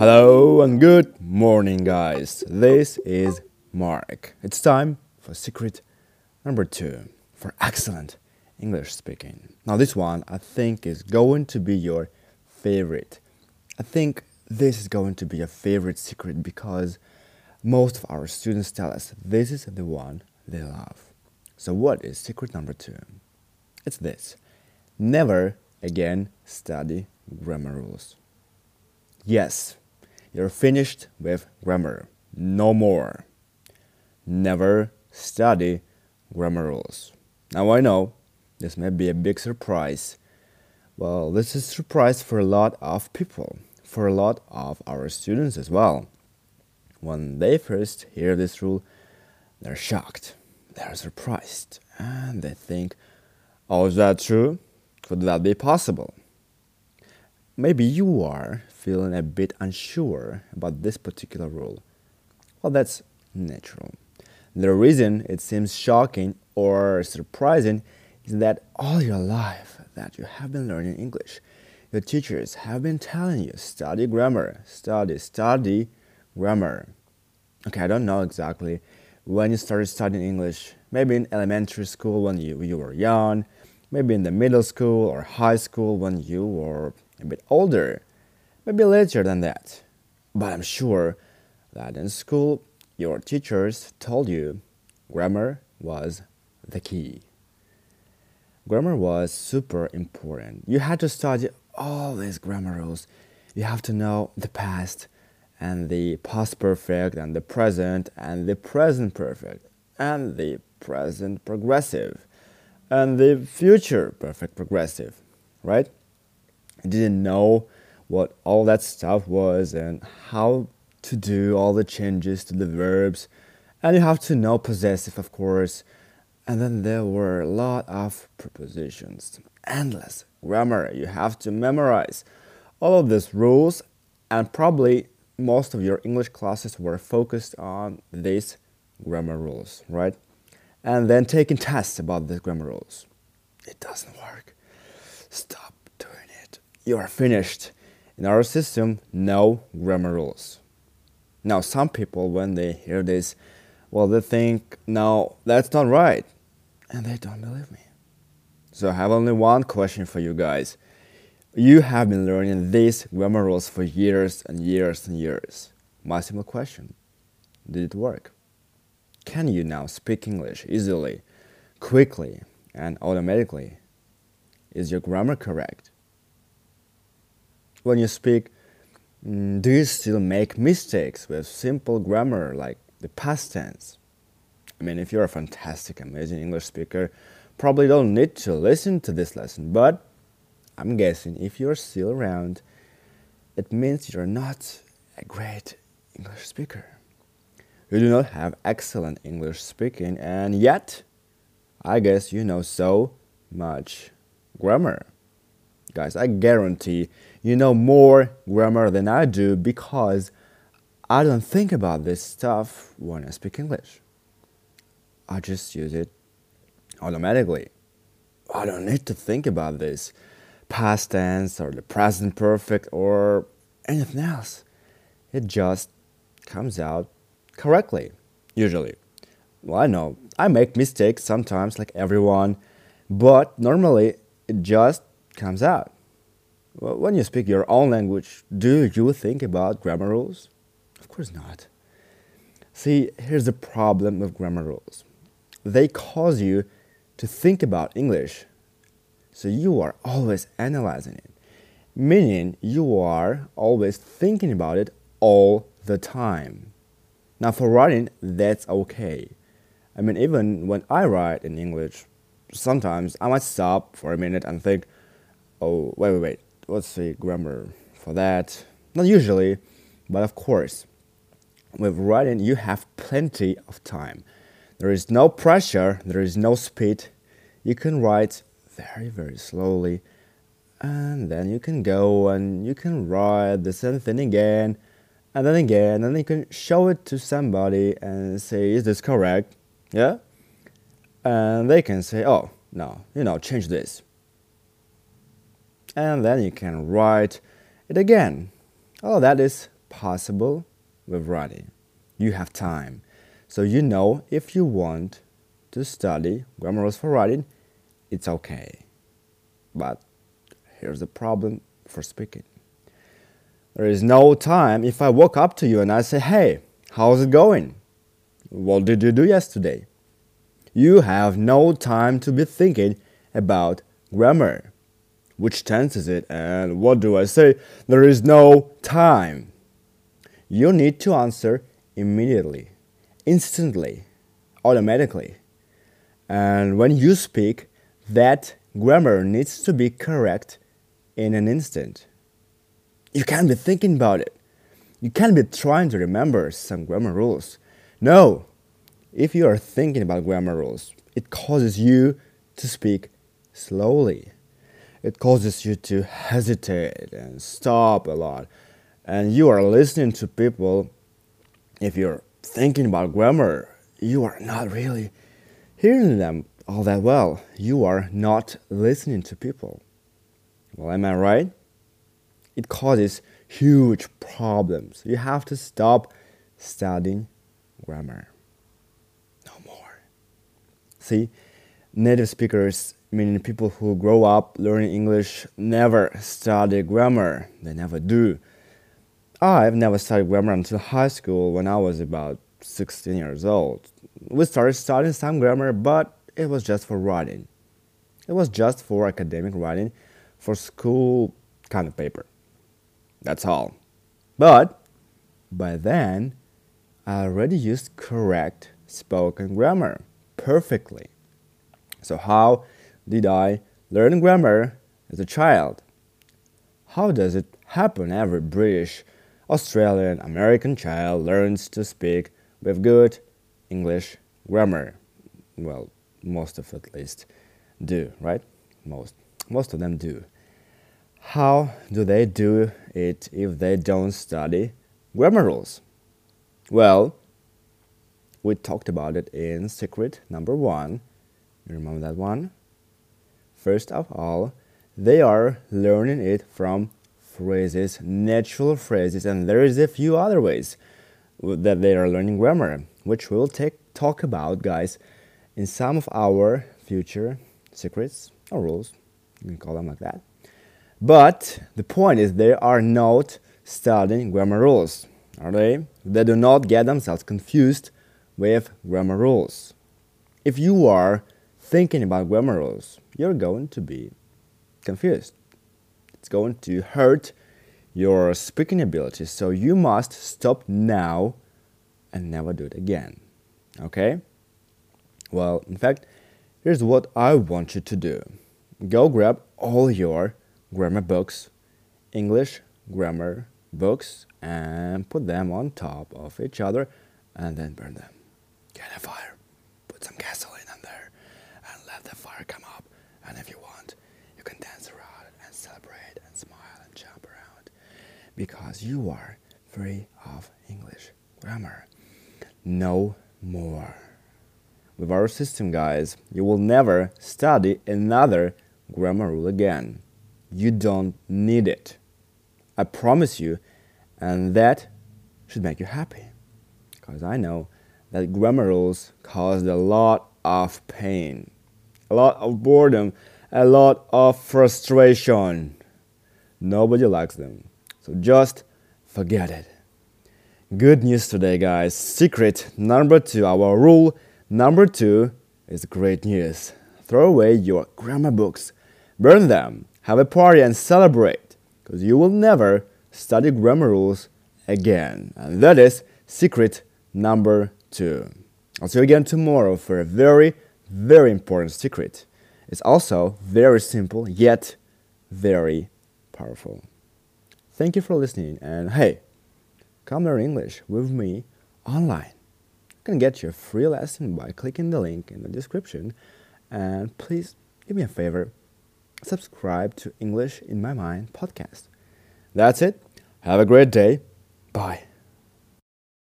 Hello and good morning, guys. This is Mark. It's time for secret number two for excellent English speaking. Now, this one I think is going to be your favorite. I think this is going to be a favorite secret because most of our students tell us this is the one they love. So, what is secret number two? It's this never again study grammar rules. Yes, you're finished with grammar. No more. Never study grammar rules. Now I know this may be a big surprise. Well, this is a surprise for a lot of people, for a lot of our students as well. When they first hear this rule, they're shocked, they're surprised, and they think, oh, is that true? Could that be possible? Maybe you are feeling a bit unsure about this particular rule. Well, that's natural. The reason it seems shocking or surprising is that all your life that you have been learning English, your teachers have been telling you study grammar, study, study grammar. Okay, I don't know exactly when you started studying English. Maybe in elementary school when you, you were young, maybe in the middle school or high school when you were a bit older, maybe later than that. But I'm sure that in school your teachers told you grammar was the key. Grammar was super important. You had to study all these grammar rules. You have to know the past and the past perfect and the present and the present perfect and the present progressive and the future perfect progressive, right? Didn't know what all that stuff was and how to do all the changes to the verbs. And you have to know possessive, of course. And then there were a lot of prepositions, endless grammar. You have to memorize all of these rules, and probably most of your English classes were focused on these grammar rules, right? And then taking tests about these grammar rules. It doesn't work. Stop. You are finished. In our system, no grammar rules. Now, some people, when they hear this, well, they think, no, that's not right. And they don't believe me. So I have only one question for you guys. You have been learning these grammar rules for years and years and years. My simple question Did it work? Can you now speak English easily, quickly, and automatically? Is your grammar correct? When you speak, mm, do you still make mistakes with simple grammar like the past tense? I mean, if you're a fantastic, amazing English speaker, probably don't need to listen to this lesson, but I'm guessing if you're still around, it means you're not a great English speaker. You do not have excellent English speaking, and yet, I guess you know so much grammar. Guys, I guarantee you know more grammar than I do because I don't think about this stuff when I speak English. I just use it automatically. I don't need to think about this past tense or the present perfect or anything else. It just comes out correctly, usually. Well, I know I make mistakes sometimes, like everyone, but normally it just comes out. Well, when you speak your own language, do you think about grammar rules? Of course not. See, here's the problem with grammar rules they cause you to think about English. So you are always analyzing it, meaning you are always thinking about it all the time. Now, for writing, that's okay. I mean, even when I write in English, sometimes I might stop for a minute and think, oh, wait, wait, wait, what's say grammar for that? Not usually, but of course, with writing, you have plenty of time. There is no pressure, there is no speed. You can write very, very slowly, and then you can go and you can write the same thing again, and then again, and then you can show it to somebody and say, Is this correct? Yeah? And they can say, Oh, no, you know, change this. And then you can write it again. Oh, that is possible with writing. You have time. So you know if you want to study grammar rules for writing, it's okay. But here's the problem for speaking. There is no time if I walk up to you and I say, Hey, how's it going? What did you do yesterday? You have no time to be thinking about grammar. Which tense is it and what do I say? There is no time. You need to answer immediately, instantly, automatically. And when you speak, that grammar needs to be correct in an instant. You can't be thinking about it. You can't be trying to remember some grammar rules. No, if you are thinking about grammar rules, it causes you to speak slowly. It causes you to hesitate and stop a lot. And you are listening to people, if you're thinking about grammar, you are not really hearing them all that well. You are not listening to people. Well, am I right? It causes huge problems. You have to stop studying grammar. No more. See, native speakers, meaning people who grow up learning English, never study grammar. They never do. I've never studied grammar until high school when I was about 16 years old. We started studying some grammar, but it was just for writing. It was just for academic writing, for school kind of paper. That's all. But by then, I already used correct spoken grammar perfectly. So, how did I learn grammar as a child? How does it happen every British, Australian, American child learns to speak with good English grammar? Well, most of at least do, right? Most. Most of them do. How do they do it if they don't study grammar rules? Well, we talked about it in secret number one. You remember that one? First of all, they are learning it from phrases, natural phrases, and there is a few other ways that they are learning grammar, which we'll take talk about, guys, in some of our future secrets or rules. You can call them like that. But the point is they are not studying grammar rules, are they? They do not get themselves confused with grammar rules. If you are thinking about grammar rules, you're going to be confused. It's going to hurt your speaking ability, so you must stop now and never do it again. Okay? Well, in fact, here's what I want you to do go grab all your grammar books, English grammar books, and put them on top of each other and then burn them. Get a fire, put some gasoline in there, and let the fire come up. And if you want, you can dance around and celebrate and smile and jump around because you are free of English grammar. No more. With our system, guys, you will never study another grammar rule again. You don't need it. I promise you, and that should make you happy. Because I know that grammar rules caused a lot of pain, a lot of boredom, a lot of frustration. Nobody likes them. So just forget it. Good news today, guys. Secret number two, our rule number two is great news. Throw away your grammar books, burn them, have a party and celebrate because you will never study grammar rules again. And that is secret number two. I'll see you again tomorrow for a very, very important secret. It's also very simple yet very powerful. Thank you for listening and hey, come learn English with me online. You can get your free lesson by clicking the link in the description and please do me a favor subscribe to English in My Mind podcast. That's it. Have a great day. Bye.